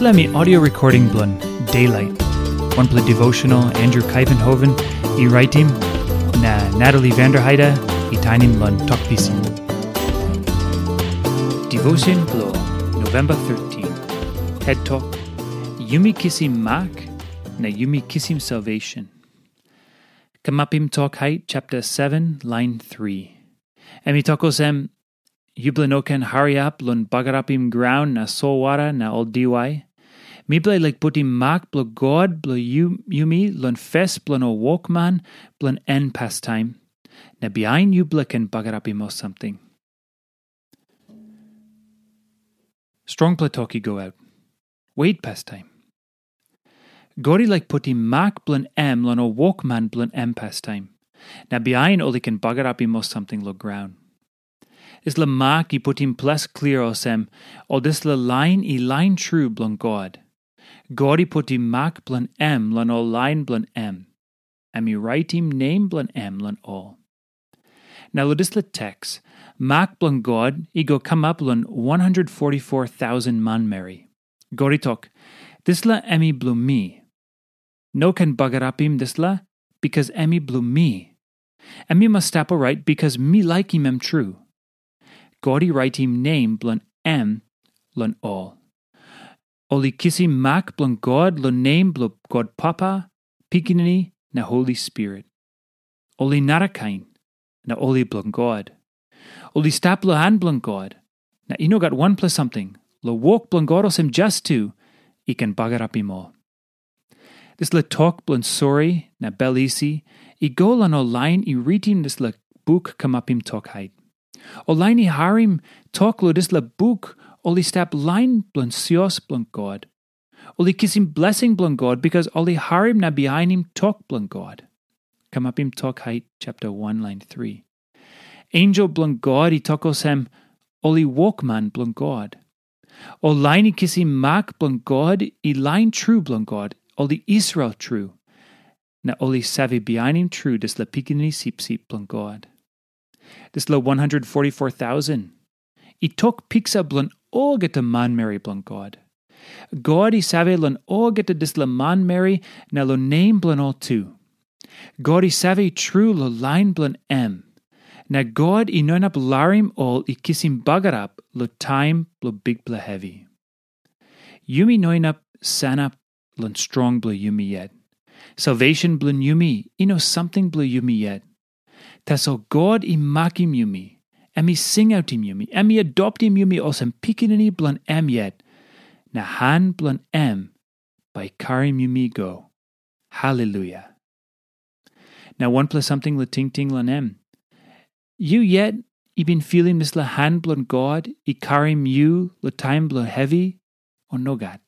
Me audio recording blun Daylight. One play devotional Andrew Kuyvenhoven, e writing na Natalie Vanderheide, e tainim blun talk pisin. Devotion Blow, November 13. Head Talk. Yumi Kissim Mak, na Yumi Kissim Salvation. Kamapim Tok Hait, Chapter 7, Line 3. Emi Tokosem, Yublanoken hariap lun bagarapim ground na solwara na ol diwai. Mible like putim mak blo god blo yumi lun fes blo no walkman blun en pastime. Na behind you blicken bagarapim something. Strong platoki go out. Wait pastime. Gori like putim mak blun em lun o walkman blun em pastime. Na behind oli can bagarapim something lo ground. Is le mak i putim ples clear osem, o dis le line i line true blon God. God i putim mak blon em lon o line blon em. Am i writing name blon em lon all. Now lo dis le text, mak blon God i go come up lon 144,000 man Mary. God i tok, dis la emi me. No can bagarapim dis la, because emi blu me. Emi must stop right because me like him am true. Godi him name blun em lun all. Oli kissi mak blun God lo name blun God Papa, Pikinini na Holy Spirit. Oli narakain na oli blun God. Oli stap lo han blun God. Na ino got one plus something. Lo walk blun God os him just two. I can bagar up all. This le talk blun sorry na belisi. I go lan o line i reading this le book come up Olaini harim lo dis la book oli stap line blun sios blun God. Oli kissim blessing blun God because oli harim na God. Come up him talk height chapter 1 line 3. Angel blun God i tokos hem oli walkman blun God. Olaini kissim mak blun God i line true blun God. Oli Israel true. Na oli savi behind him true dis la pikini sip sip blun This lo 144,000. I tok pixa blan get a man Mary blan God. God i save lan get a dis la man Mary na lo name blan all tu. God i save true lo line blan em. Na God i non up larim all i kissim bagarap lo time blo big heavy. Yumi noin up sanap lan strong bla yumi yet. Salvation blun yumi, ino something bla yumi yet. Taso God i makim yumi, emi sing out im yumi, emi adopt im yumi osem pikinini blan em yet, na han blan em, by karim yumi go. Hallelujah. Now one plus something la ting ting lan em. You yet, i been feeling this la han blan God, i karim you la time blan heavy, or no God.